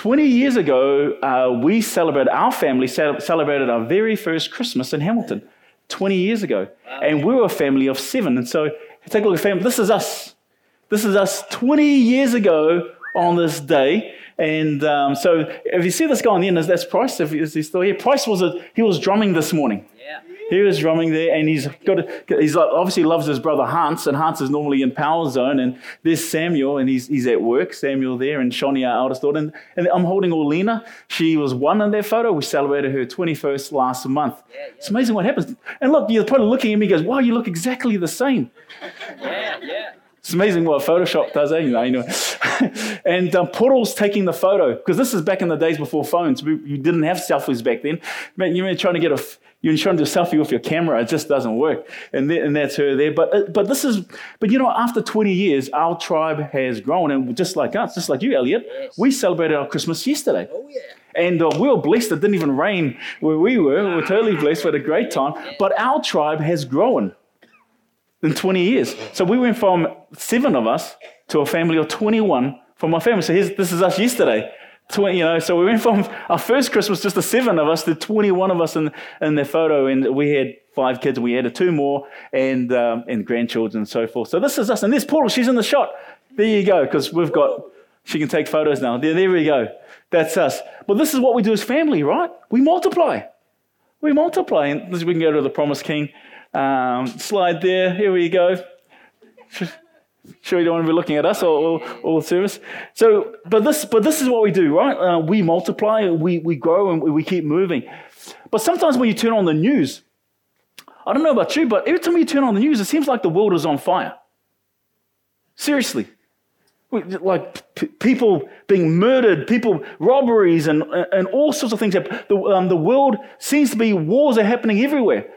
20 years ago, uh, we celebrated, our family celebrated our very first Christmas in Hamilton 20 years ago. Wow. And we were a family of seven. And so take a look at family. This is us. This is us 20 years ago on this day. And um, so if you see this guy on the end, that's Price. If he's still here, Price was a, he was drumming this morning. He was drumming there, and he's got a, he's obviously loves his brother Hans, and Hans is normally in Power Zone, and there's Samuel, and he's, he's at work. Samuel there, and Shawnee, our eldest daughter, and, and I'm holding Orlena. She was one in that photo. We celebrated her 21st last month. Yeah, yeah. It's amazing what happens. And look, you're probably looking at me, and goes, "Wow, you look exactly the same." Yeah, yeah. It's amazing what Photoshop does, eh? You know, anyway. and um, Portal's taking the photo because this is back in the days before phones. You didn't have selfies back then. Man, you were trying to get a, you're do a selfie with your camera. It just doesn't work. And, and that's her there. But uh, but this is, but you know, after 20 years, our tribe has grown, and just like us, just like you, Elliot, yes. we celebrated our Christmas yesterday. Oh yeah. And uh, we were blessed. It didn't even rain where we were. We were totally blessed. We had a great time. But our tribe has grown in 20 years. So we went from seven of us to a family of 21 from my family. So this is us yesterday. 20, you know, so we went from our first Christmas, just the seven of us, to 21 of us in, in the photo. And we had five kids, and we added two more, and, um, and grandchildren and so forth. So this is us. And there's Paul, she's in the shot. There you go, because we've got, she can take photos now. There, there we go. That's us. But this is what we do as family, right? We multiply. We multiply. And we can go to the Promise King um, slide there. Here we go. Sure, you don't want to be looking at us all, all, service. So, but this, but this is what we do, right? Uh, we multiply, we, we grow, and we we keep moving. But sometimes when you turn on the news, I don't know about you, but every time you turn on the news, it seems like the world is on fire. Seriously. Like p- people being murdered, people, robberies, and, and all sorts of things. The, um, the world seems to be, wars are happening everywhere.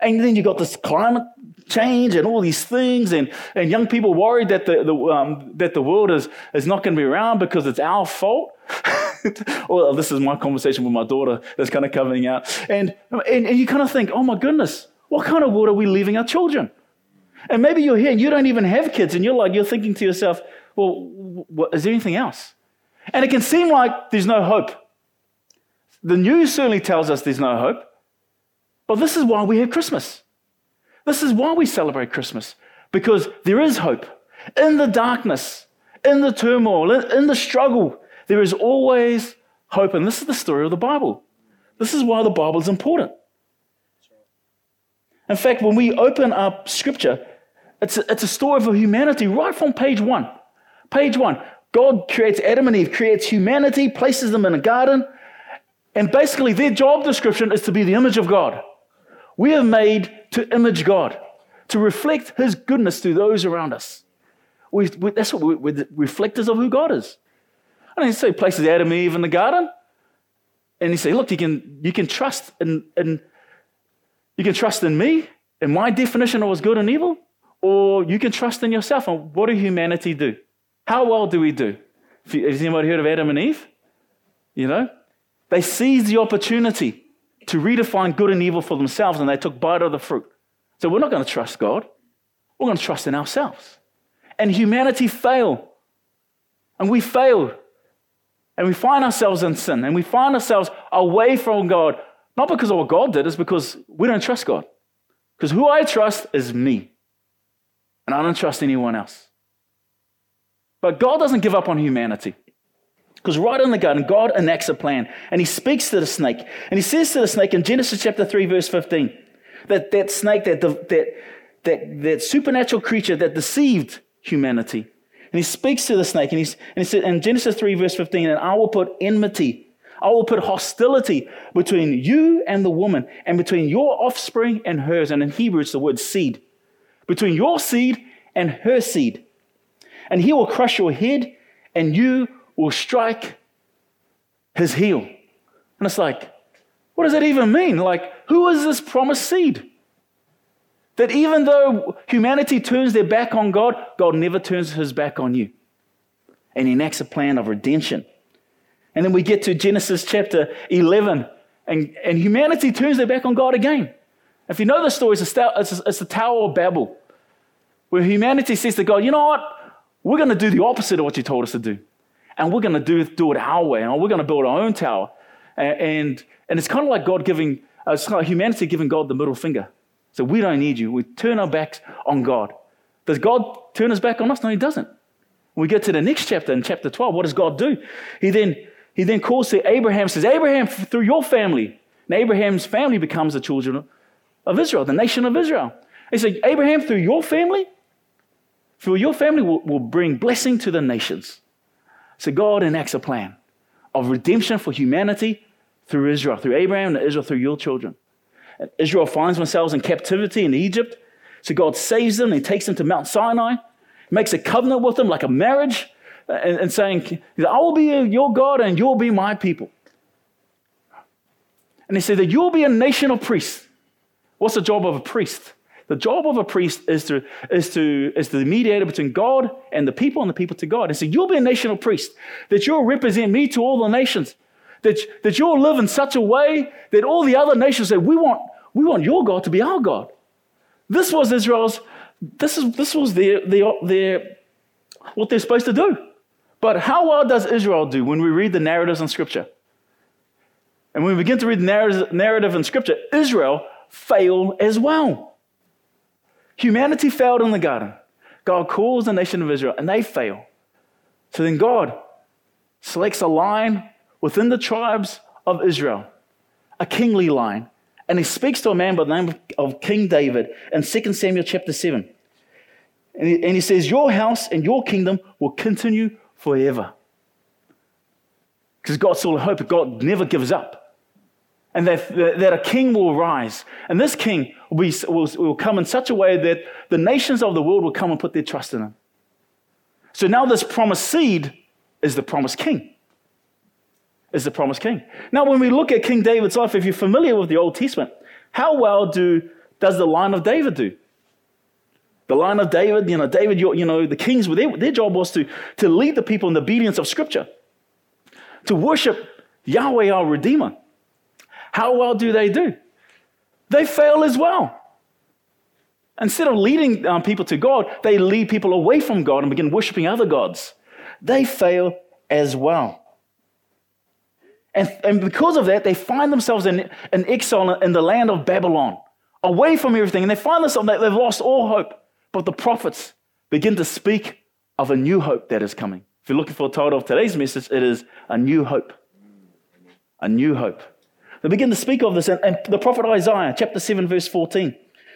And then you've got this climate change and all these things, and, and young people worried that the, the, um, that the world is, is not going to be around because it's our fault. well, this is my conversation with my daughter that's kind of coming out. And, and, and you kind of think, oh my goodness, what kind of world are we leaving our children? And maybe you're here and you don't even have kids, and you're like, you're thinking to yourself, well, what, is there anything else? And it can seem like there's no hope. The news certainly tells us there's no hope. But this is why we have Christmas. This is why we celebrate Christmas, because there is hope. In the darkness, in the turmoil, in the struggle, there is always hope. And this is the story of the Bible. This is why the Bible is important. In fact, when we open up Scripture, it's a, it's a story of humanity right from page one. Page one, God creates Adam and Eve, creates humanity, places them in a garden, and basically their job description is to be the image of God. We are made to image God, to reflect His goodness to those around us. We, we, that's what we, we're reflectors of who God is. And he he places Adam and Eve in the garden, and he says, "Look, you can you can trust in, in you can trust in me and my definition of what's good and evil, or you can trust in yourself. And what do humanity do? How well do we do? Has anybody heard of Adam and Eve? You know, they seized the opportunity to redefine good and evil for themselves, and they took bite of the fruit. So we're not going to trust God. We're going to trust in ourselves. And humanity failed. And we failed. And we find ourselves in sin. And we find ourselves away from God. Not because of what God did, it's because we don't trust God. Because who I trust is me. And I don't trust anyone else. But God doesn't give up on humanity. Because right in the garden, God enacts a plan and he speaks to the snake. And he says to the snake in Genesis chapter 3, verse 15, that that snake, that, that, that, that supernatural creature that deceived humanity. And he speaks to the snake and, he's, and he said in Genesis 3, verse 15, and I will put enmity, I will put hostility between you and the woman, and between your offspring and hers. And in Hebrew, it's the word seed. Between your seed and her seed. And he will crush your head, and you will strike his heel. And it's like, what does that even mean? Like, who is this promised seed? That even though humanity turns their back on God, God never turns his back on you. And he enacts a plan of redemption. And then we get to Genesis chapter 11, and, and humanity turns their back on God again. If you know the story, it's, a, it's, it's the Tower of Babel, where humanity says to God, you know what? We're going to do the opposite of what you told us to do. And we're going to do, do it our way, and we're going to build our own tower. And, and, and it's kind of like God giving, uh, it's kind of humanity giving God the middle finger. So we don't need you. We turn our backs on God. Does God turn his back on us? No, he doesn't. We get to the next chapter, in chapter 12, what does God do? He then, he then calls to Abraham, says, Abraham, through your family. And Abraham's family becomes the children of Israel, the nation of Israel. He said, Abraham, through your family, through your family will, will bring blessing to the nations. So God enacts a plan of redemption for humanity through Israel, through Abraham and Israel, through your children. And Israel finds themselves in captivity in Egypt. So God saves them. He takes them to Mount Sinai, makes a covenant with them like a marriage, and, and saying, I will be your God and you'll be my people. And he said that you'll be a nation of priests. What's the job of a priest? The job of a priest is to, is to is the mediator between God and the people and the people to God. And so you'll be a national priest, that you'll represent me to all the nations, that, that you'll live in such a way that all the other nations say, we want, we want your God to be our God. This was Israel's, this, is, this was their, their, their, what they're supposed to do. But how well does Israel do when we read the narratives in Scripture? And when we begin to read the narrative in Scripture, Israel failed as well. Humanity failed in the garden. God calls the nation of Israel and they fail. So then God selects a line within the tribes of Israel, a kingly line, and he speaks to a man by the name of King David in 2 Samuel chapter 7. And he, says, Your house and your kingdom will continue forever. Because God saw hope, God never gives up and that, that a king will rise. And this king will, be, will, will come in such a way that the nations of the world will come and put their trust in him. So now this promised seed is the promised king. Is the promised king. Now, when we look at King David's life, if you're familiar with the Old Testament, how well do, does the line of David do? The line of David, you know, David, you know, the kings, their, their job was to, to lead the people in the obedience of Scripture, to worship Yahweh, our Redeemer. How well do they do? They fail as well. Instead of leading um, people to God, they lead people away from God and begin worshiping other gods. They fail as well. And, and because of that, they find themselves in, in exile in the land of Babylon, away from everything. And they find themselves they've lost all hope. But the prophets begin to speak of a new hope that is coming. If you're looking for a title of today's message, it is A New Hope. A New Hope. They begin to speak of this, and, and the prophet Isaiah, chapter 7, verse 14.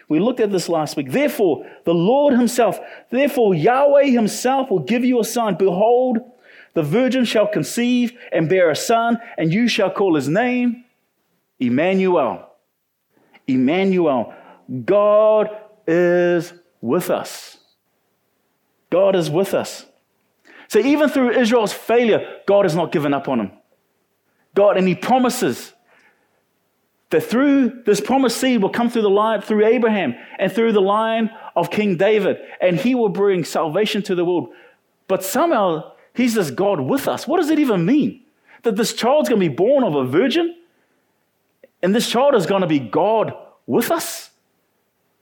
We looked at this last week. Therefore, the Lord Himself, therefore, Yahweh Himself will give you a sign. Behold, the virgin shall conceive and bear a son, and you shall call his name Emmanuel. Emmanuel. God is with us. God is with us. So even through Israel's failure, God has not given up on him. God, and He promises that through this promised seed will come through the line through Abraham and through the line of King David, and he will bring salvation to the world. But somehow he's this God with us. What does it even mean? That this child's going to be born of a virgin, and this child is going to be God with us?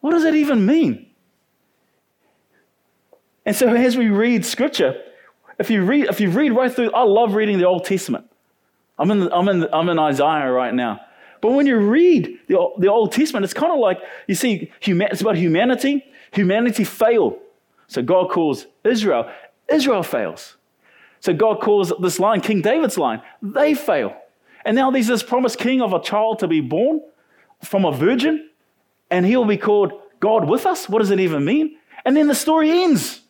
What does it even mean? And so as we read scripture, if you read, if you read right through, I love reading the Old Testament. I'm in, I'm in, I'm in Isaiah right now. But when you read the, the Old Testament, it's kind of like you see, it's about humanity. Humanity failed. So God calls Israel. Israel fails. So God calls this line King David's line. They fail. And now there's this promised king of a child to be born from a virgin, and he'll be called God with us. What does it even mean? And then the story ends.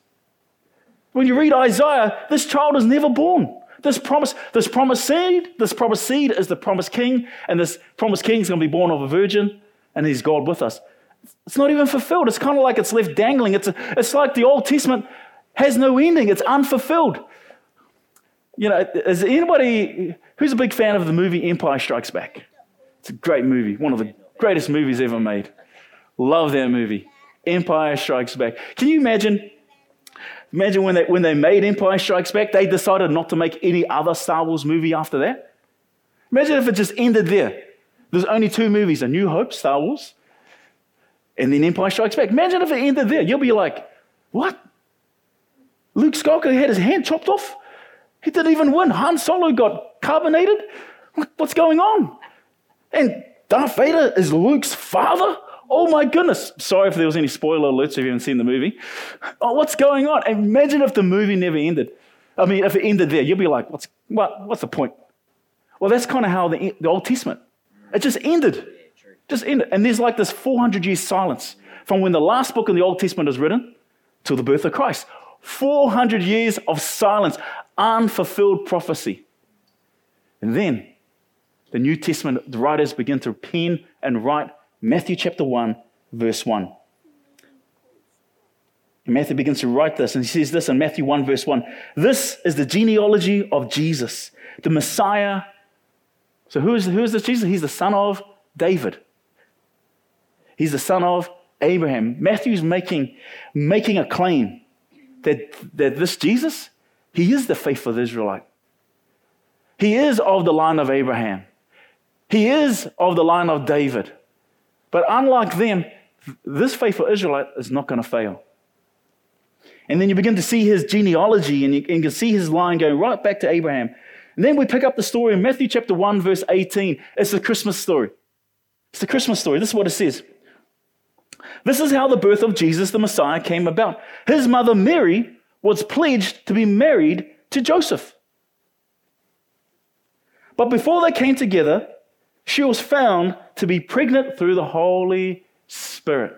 When you read Isaiah, this child is never born. This promise, this promised seed, this promised seed is the promised king, and this promised king is going to be born of a virgin, and he's God with us. It's not even fulfilled. It's kind of like it's left dangling. It's, it's like the Old Testament has no ending. It's unfulfilled. You know, is anybody who's a big fan of the movie Empire Strikes Back? It's a great movie, one of the greatest movies ever made. Love that movie. Empire Strikes Back. Can you imagine Imagine when they, when they made Empire Strikes Back, they decided not to make any other Star Wars movie after that. Imagine if it just ended there. There's only two movies A New Hope, Star Wars, and then Empire Strikes Back. Imagine if it ended there. You'll be like, what? Luke Skywalker had his hand chopped off? He didn't even win. Han Solo got carbonated. What's going on? And Darth Vader is Luke's father? Oh my goodness. Sorry if there was any spoiler alerts if you haven't seen the movie. Oh, what's going on? Imagine if the movie never ended. I mean, if it ended there, you'd be like, what's, what, what's the point? Well, that's kind of how the, the Old Testament, it just ended. Just ended. And there's like this 400 years silence from when the last book in the Old Testament was written to the birth of Christ. 400 years of silence, unfulfilled prophecy. And then the New Testament the writers begin to pen and write Matthew chapter 1, verse 1. And Matthew begins to write this, and he says this in Matthew 1, verse 1 This is the genealogy of Jesus, the Messiah. So, who is, who is this Jesus? He's the son of David. He's the son of Abraham. Matthew's making, making a claim that, that this Jesus, he is the faithful Israelite. He is of the line of Abraham. He is of the line of David. But unlike them, this faithful Israelite is not going to fail. And then you begin to see his genealogy and you, can see his line going right back to Abraham. And then we pick up the story in Matthew chapter 1, verse 18. It's the Christmas story. It's the Christmas story. This is what it says. This is how the birth of Jesus the Messiah came about. His mother Mary was pledged to be married to Joseph. But before they came together, she was found to be pregnant through the Holy Spirit.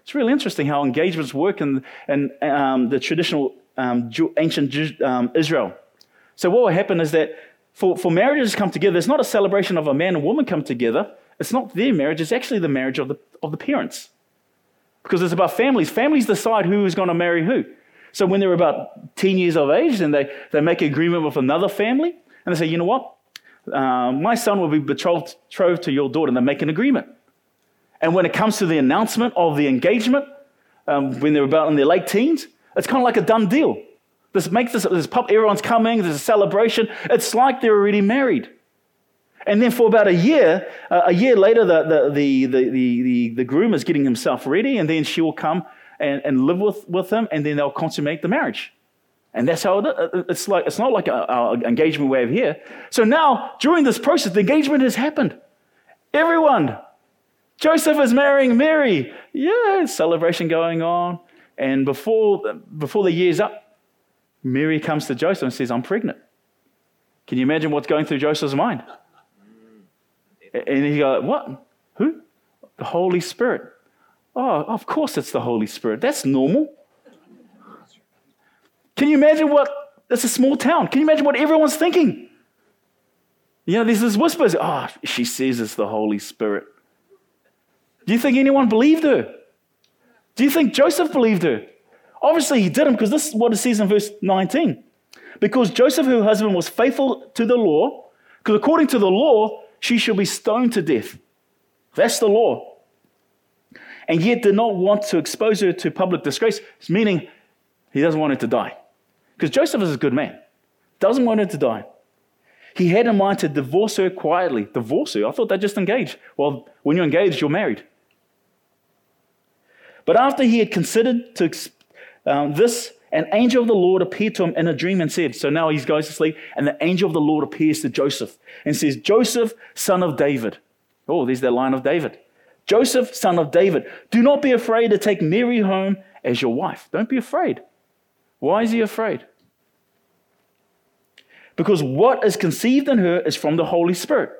It's really interesting how engagements work in, in um, the traditional um, ancient um, Israel. So, what will happen is that for, for marriages to come together, it's not a celebration of a man and woman come together. It's not their marriage, it's actually the marriage of the, of the parents. Because it's about families. Families decide who is going to marry who. So, when they're about 10 years of age, then they, they make an agreement with another family, and they say, you know what? Uh, my son will be betrothed, to your daughter, and they make an agreement. And when it comes to the announcement of the engagement, um, when they're about in their late teens, it's kind of like a done deal. This makes this, this pub, everyone's coming, there's a celebration. It's like they're already married. And then for about a year, uh, a year later, the, the, the, the, the, the, groom is getting himself ready, and then she will come and, and live with, with him, and then they'll consummate the marriage. And that's how it, uh, uh, it's like. It's not like our engagement we have here. So now, during this process, the engagement has happened. Everyone, Joseph is marrying Mary. Yeah, celebration going on. And before, before the year's up, Mary comes to Joseph and says, I'm pregnant. Can you imagine what's going through Joseph's mind? And he goes, What? Who? The Holy Spirit. Oh, of course it's the Holy Spirit. That's normal. Can you imagine what? It's a small town. Can you imagine what everyone's thinking? You know, there's this whispers. Oh, she says it's the Holy Spirit. Do you think anyone believed her? Do you think Joseph believed her? Obviously, he didn't, because this is what it says in verse 19. Because Joseph, her husband, was faithful to the law, because according to the law, she shall be stoned to death. That's the law. And yet did not want to expose her to public disgrace, meaning he doesn't want her to die. Because Joseph is a good man, doesn't want her to die. He had in mind to divorce her quietly. Divorce her? I thought they'd just engaged. Well, when you're engaged, you're married. But after he had considered to, um, this, an angel of the Lord appeared to him in a dream and said, So now he goes to sleep, and the angel of the Lord appears to Joseph and says, Joseph, son of David. Oh, there's that line of David. Joseph, son of David, do not be afraid to take Mary home as your wife. Don't be afraid. Why is he afraid? Because what is conceived in her is from the Holy Spirit.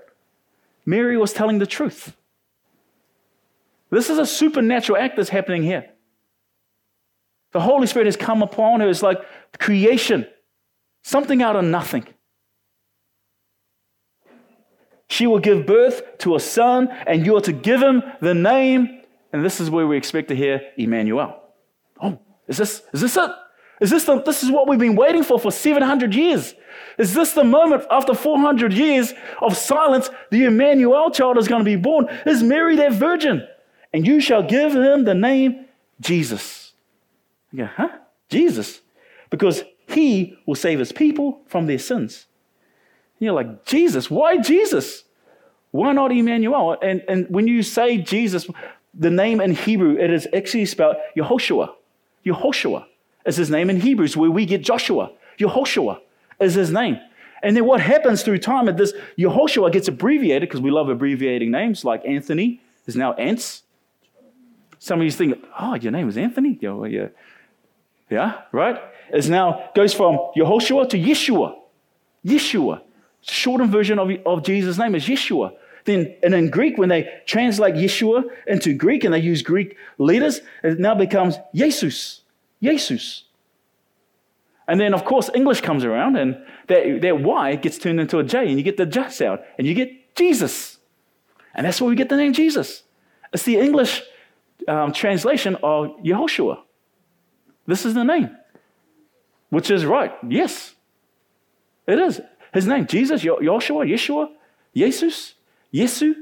Mary was telling the truth. This is a supernatural act that's happening here. The Holy Spirit has come upon her. It's like creation, something out of nothing. She will give birth to a son, and you are to give him the name. And this is where we expect to hear Emmanuel. Oh, is this, is this it? Is this, the, this is what we've been waiting for for 700 years? Is this the moment after 400 years of silence, the Emmanuel child is going to be born? Is Mary that virgin? And you shall give him the name Jesus. You go, huh? Jesus? Because he will save his people from their sins. And you're like, Jesus? Why Jesus? Why not Emmanuel? And, and when you say Jesus, the name in Hebrew, it is actually spelled Yehoshua. Yehoshua is his name in Hebrews, where we get Joshua. Yehoshua. is his name. And then what happens through time is this Yehoshua gets abbreviated because we love abbreviating names like Anthony is now Ants. Some of you think, oh, your name is Anthony? Yeah, yeah. Yeah, right? Is now goes from Yehoshua to Yeshua. Yeshua. Shortened version of, of Jesus' name is Yeshua. Then, and in Greek, when they translate Yeshua into Greek and they use Greek letters, it now becomes Jesus. Jesus. And then, of course, English comes around and that, that Y gets turned into a J and you get the J sound and you get Jesus. And that's where we get the name Jesus. It's the English um, translation of Yehoshua. This is the name, which is right. Yes, it is. His name, Jesus, Yehoshua, Yeshua, Jesus, Yesu,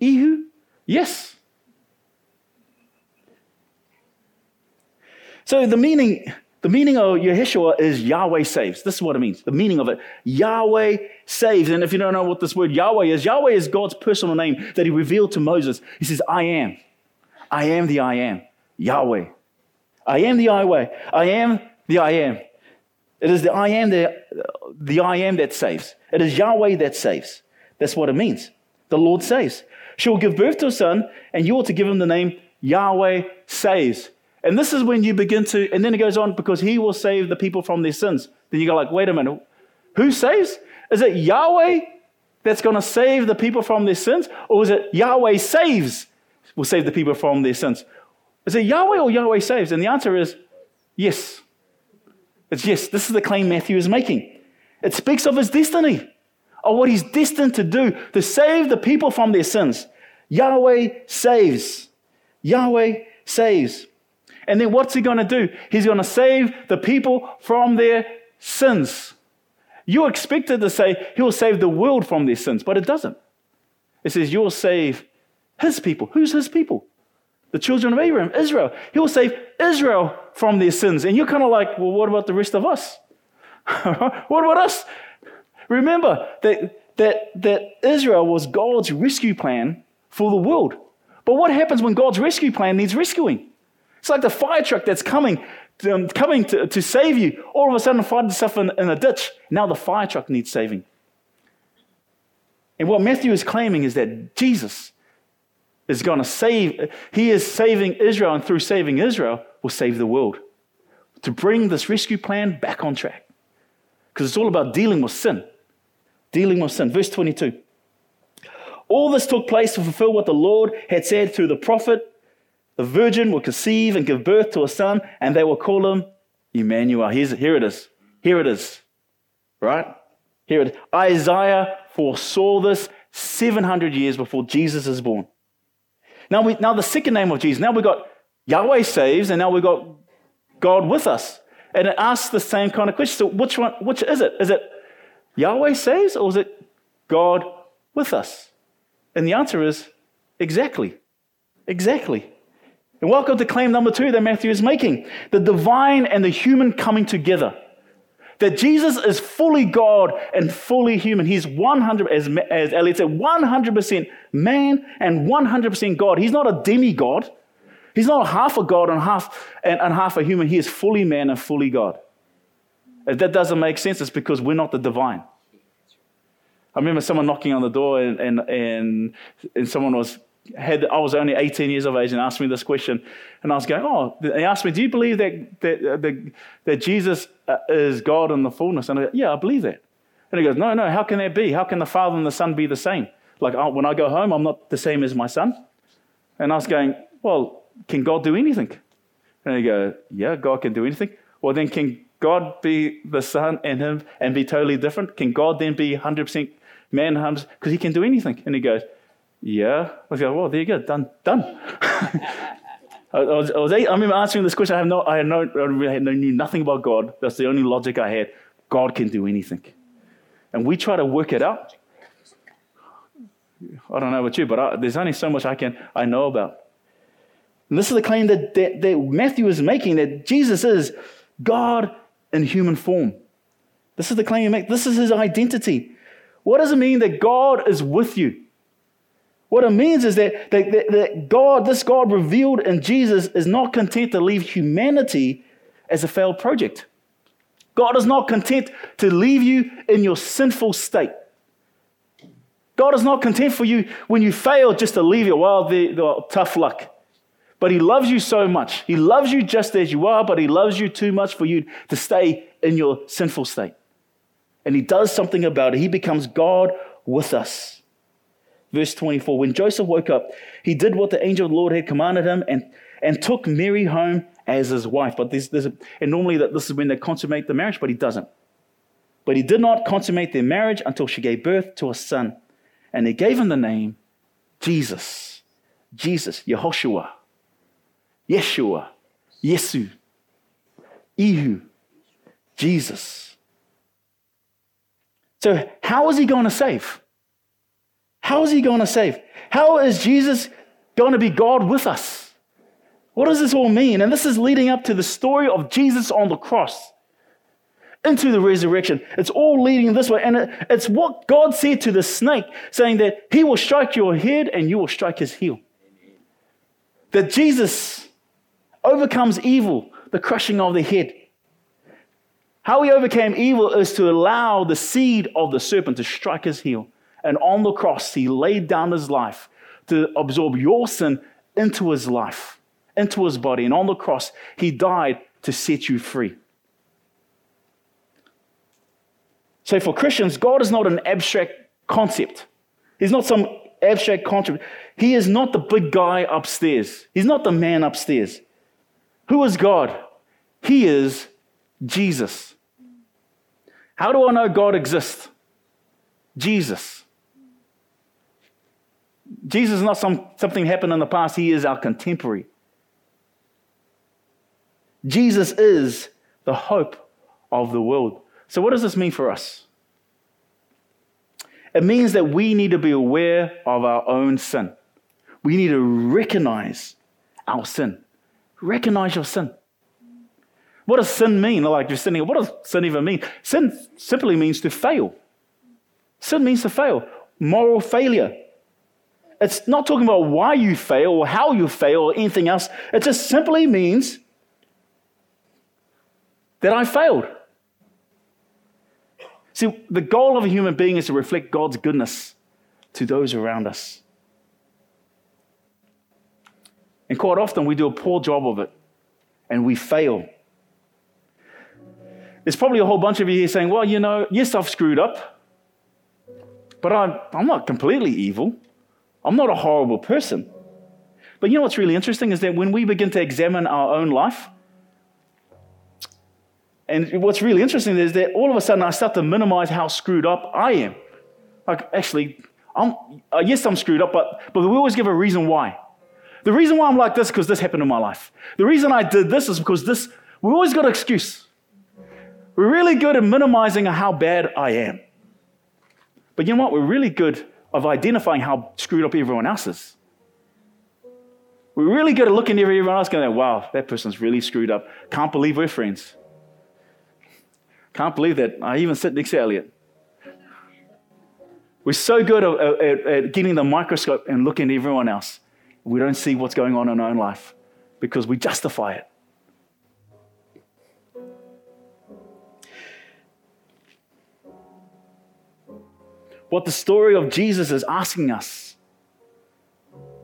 Ihu. Yes. So the meaning the meaning of Yeshua is Yahweh saves. This is what it means. The meaning of it. Yahweh saves. And if you don't know what this word Yahweh is, Yahweh is God's personal name that he revealed to Moses. He says, I am. I am the I am. Yahweh. I am the Yahweh. I am the I am. It is the I am the, the I am that saves. It is Yahweh that saves. That's what it means. The Lord saves. She will give birth to a son, and you ought to give him the name Yahweh saves. And this is when you begin to, and then it goes on, because he will save the people from their sins. Then you go like, wait a minute, who saves? Is it Yahweh that's going to save the people from their sins? Or is it Yahweh saves will save the people from their sins? Is it Yahweh or Yahweh saves? And the answer is yes. It's yes. This is the claim Matthew is making. It speaks of his destiny, of what he's destined to do, to save the people from their sins. Yahweh saves. Yahweh saves. And then what's he going to do? He's going to save the people from their sins. You expected to say he'll save the world from their sins, but it doesn't. It says you'll save his people. Who's his people? The children of Abraham, Israel. He'll save Israel from their sins. And you're kind of like, well, what about the rest of us? what about us? Remember that, that, that Israel was God's rescue plan for the world. But what happens when God's rescue plan needs rescuing? It's like the fire truck that's coming, um, coming to, to save you. All of a sudden, find yourself in, in a ditch. Now the fire truck needs saving. And what Matthew is claiming is that Jesus is going to save, he is saving Israel, and through saving Israel, will save the world. To bring this rescue plan back on track. Because it's all about dealing with sin. Dealing with sin. Verse 22. All this took place to fulfill what the Lord had said through the prophet the virgin will conceive and give birth to a son, and they will call him Emmanuel. Here's, here it is. Here it is. Right? Here it is. Isaiah foresaw this 700 years before Jesus is born. Now, we, now the second name of Jesus. Now we've got Yahweh saves, and now we've got God with us. And it asks the same kind of question. So which one, which is it? Is it Yahweh saves or is it God with us? And the answer is exactly. Exactly. And welcome to claim number two that Matthew is making the divine and the human coming together. That Jesus is fully God and fully human. He's 100, as, as Elliot said, 100% man and 100% God. He's not a demigod. He's not half a God and half, and, and half a human. He is fully man and fully God. If that doesn't make sense, it's because we're not the divine. I remember someone knocking on the door and, and, and, and someone was had I was only 18 years of age and asked me this question, and I was going, "Oh," he asked me, "Do you believe that that uh, that, that Jesus uh, is God in the fullness?" And I go, "Yeah, I believe that." And he goes, "No, no. How can that be? How can the Father and the Son be the same? Like oh, when I go home, I'm not the same as my son." And I was going, "Well, can God do anything?" And he go, "Yeah, God can do anything." Well, then can God be the Son and Him and be totally different? Can God then be 100% man, because He can do anything? And he goes. Yeah. I was like, well, there you go, done, done. I, was, I, was, I remember answering this question. I have no, I had no, I knew nothing about God. That's the only logic I had. God can do anything, and we try to work it out. I don't know about you, but I, there's only so much I can I know about. And this is the claim that, that, that Matthew is making that Jesus is God in human form. This is the claim he makes. This is his identity. What does it mean that God is with you? What it means is that, that, that, God, this God revealed in Jesus, is not content to leave humanity as a failed project. God is not content to leave you in your sinful state. God is not content for you when you fail just to leave you. Well, the, the tough luck. But He loves you so much. He loves you just as you are, but He loves you too much for you to stay in your sinful state. And He does something about it. He becomes God with us. Verse 24 When Joseph woke up, he did what the angel of the Lord had commanded him and, and took Mary home as his wife. But there's, there's a, and normally that this is when they consummate the marriage, but he doesn't. But he did not consummate their marriage until she gave birth to a son. And they gave him the name Jesus. Jesus, Yehoshua, Yeshua, Yesu, Ihu, Jesus. So, how is he going to save? How is he going to save? How is Jesus going to be God with us? What does this all mean? And this is leading up to the story of Jesus on the cross into the resurrection. It's all leading this way. And it's what God said to the snake, saying that he will strike your head and you will strike his heel. That Jesus overcomes evil, the crushing of the head. How he overcame evil is to allow the seed of the serpent to strike his heel. And on the cross, he laid down his life to absorb your sin into his life, into his body. And on the cross, he died to set you free. So for Christians, God is not an abstract concept. He's not some abstract concept. He is not the big guy upstairs. He's not the man upstairs. Who is God? He is Jesus. How do I know God exists? Jesus. Jesus is not some, something happened in the past, He is our contemporary. Jesus is the hope of the world. So, what does this mean for us? It means that we need to be aware of our own sin. We need to recognize our sin. Recognize your sin. What does sin mean? Like you're sinning. What does sin even mean? Sin simply means to fail. Sin means to fail. Moral failure. It's not talking about why you fail or how you fail or anything else. It just simply means that I failed. See, the goal of a human being is to reflect God's goodness to those around us. And quite often we do a poor job of it and we fail. There's probably a whole bunch of you here saying, well, you know, yes, I've screwed up, but I'm, I'm not completely evil. I'm not a horrible person. But you know what's really interesting is that when we begin to examine our own life, and what's really interesting is that all of a sudden I start to minimize how screwed up I am. Like, actually, I'm, uh, yes, I'm screwed up, but, but we always give a reason why. The reason why I'm like this is because this happened in my life. The reason I did this is because this, we always got an excuse. We're really good at minimizing how bad I am. But you know what? We're really good of identifying how screwed up everyone else is. We're really good at looking at everyone else going, wow, that person's really screwed up. Can't believe we're friends. Can't believe that I even sit next to Elliot. We're so good at, at, at, getting the microscope and looking at everyone else. We don't see what's going on in our own life because we justify it. What the story of Jesus is asking us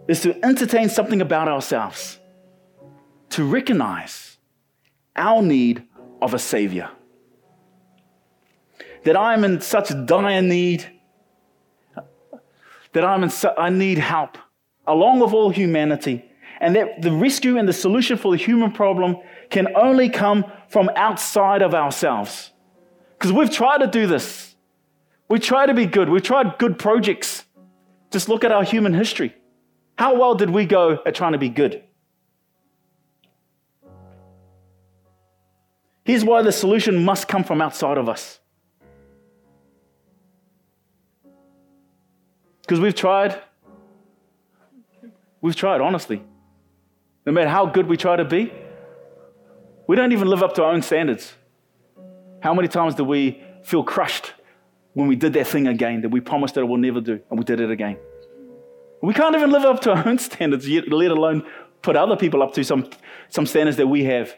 is to entertain something about ourselves, to recognize our need of a Savior that I'm in such dire need, that I'm in su- I need help, along with all humanity, and that the rescue and the solution for the human problem can only come from outside of ourselves. Because we've tried to do this. We try to be good. We've tried good projects. Just look at our human history. How well did we go at trying to be good? Here's why the solution must come from outside of us. Because we've tried. We've tried, honestly. No matter how good we try to be, we don't even live up to our own standards. How many times do we feel crushed when we did that thing again that we promised that we'll never do, and we did it again? We can't even live up to our own standards, yet, let alone put other people up to some, some standards that we have.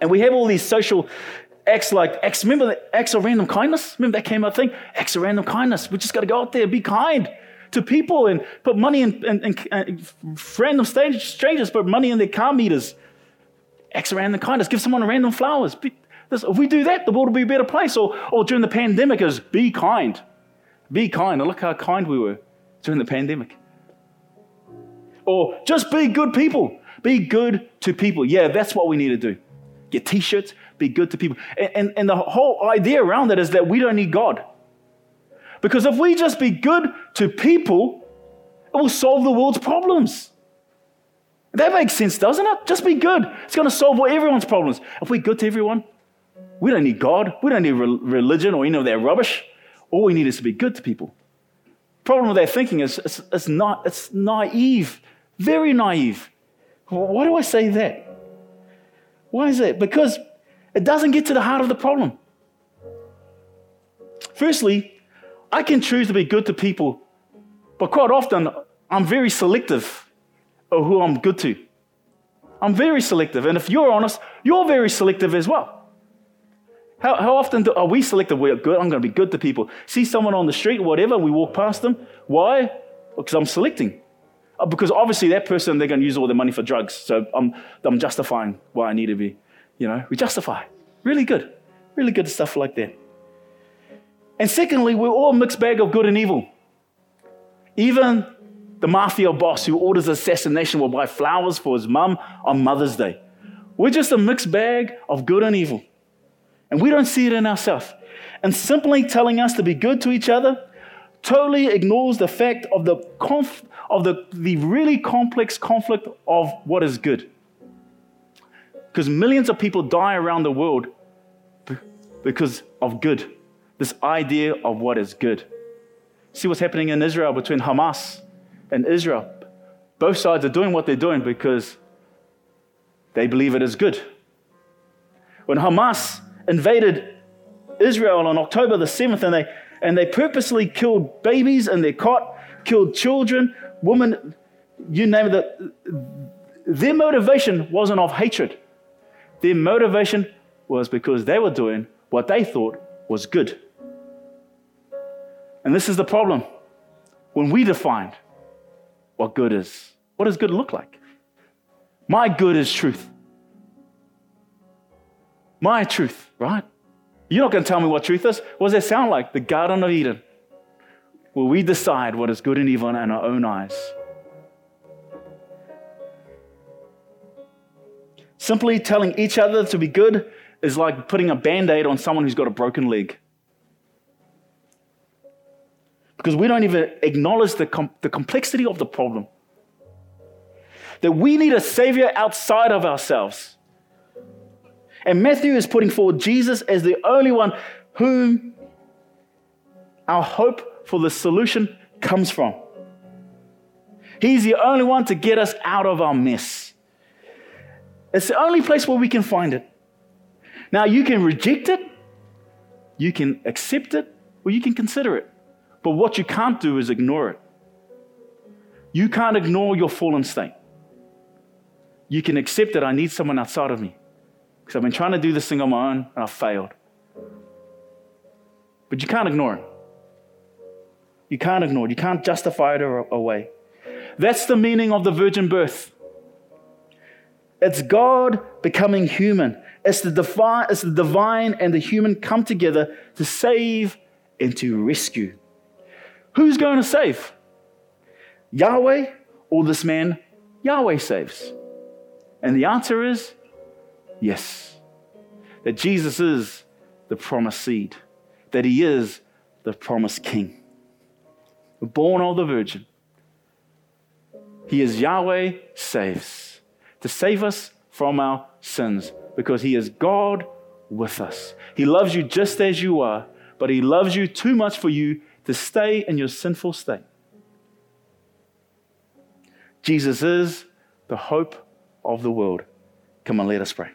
And we have all these social acts like acts. Remember the acts of random kindness? Remember that came out thing? Acts of random kindness. We just got to go out there, be kind to people, and put money in, in, in, in random strangers, put money in their car meters. Acts of random kindness. Give someone random flowers. Be, this, if we do that, the world will be a better place. Or, or during the pandemic, is be kind. Be kind. And look how kind we were during the pandemic. Or just be good people. Be good to people. Yeah, that's what we need to do. Get t shirts, be good to people. And, and, and the whole idea around it is that we don't need God. Because if we just be good to people, it will solve the world's problems. That makes sense, doesn't it? Just be good. It's going to solve everyone's problems. If we're good to everyone, we don't need God. We don't need religion or any of that rubbish. All we need is to be good to people. Problem with that thinking is it's, it's not, it's naive, very naive. Why do I say that? Why is that? Because it doesn't get to the heart of the problem. Firstly, I can choose to be good to people, but quite often I'm very selective of who I'm good to. I'm very selective. And if you're honest, you're very selective as well. How, how often do, are we selective? We're good. I'm going to be good to people. See someone on the street whatever, we walk past them. Why? Because I'm selecting. Uh, because obviously that person, they're going to use all their money for drugs. So I'm, I'm justifying why I need to be, you know, we justify. Really good. Really good stuff like that. And secondly, we're all a mixed bag of good and evil. Even the mafia boss who orders assassination will buy flowers for his mum on Mother's Day. We're just a mixed bag of good and evil. And we don't see it in ourselves. And simply telling us to be good to each other totally ignores the fact of the, conf- of the, the really complex conflict of what is good. Because millions of people die around the world because of good, this idea of what is good. See what's happening in Israel between Hamas and Israel. Both sides are doing what they're doing because they believe it is good. When Hamas invaded Israel on October the 7th and they, and they purposely killed babies in their cot, killed children, women, you name it. Their motivation wasn't of hatred. Their motivation was because they were doing what they thought was good. And this is the problem. When we define what good is, what does good look like? My good is truth. My truth, right? You're not going to tell me what truth is. What does that sound like? The Garden of Eden, where we decide what is good and evil in our own eyes. Simply telling each other to be good is like putting a band aid on someone who's got a broken leg. Because we don't even acknowledge the, com- the complexity of the problem. That we need a savior outside of ourselves. And Matthew is putting forward Jesus as the only one whom our hope for the solution comes from. He's the only one to get us out of our mess. It's the only place where we can find it. Now, you can reject it, you can accept it, or you can consider it. But what you can't do is ignore it. You can't ignore your fallen state. You can accept that I need someone outside of me because I've been trying to do this thing on my own and I've failed. But you can't ignore it. You can't ignore it. You can't justify it away. That's the meaning of the virgin birth. It's God becoming human. It's the, it's the divine and the human come together to save and to rescue. Who's going to save? Yahweh or this man? Yahweh saves. And the answer is yes. That Jesus is the promised seed, that he is the promised king. Born of the Virgin. He is Yahweh saves to save us from our sins because He is God with us. He loves you just as you are, but He loves you too much for you to stay in your sinful state. Jesus is the hope of the world. Come on, let us pray.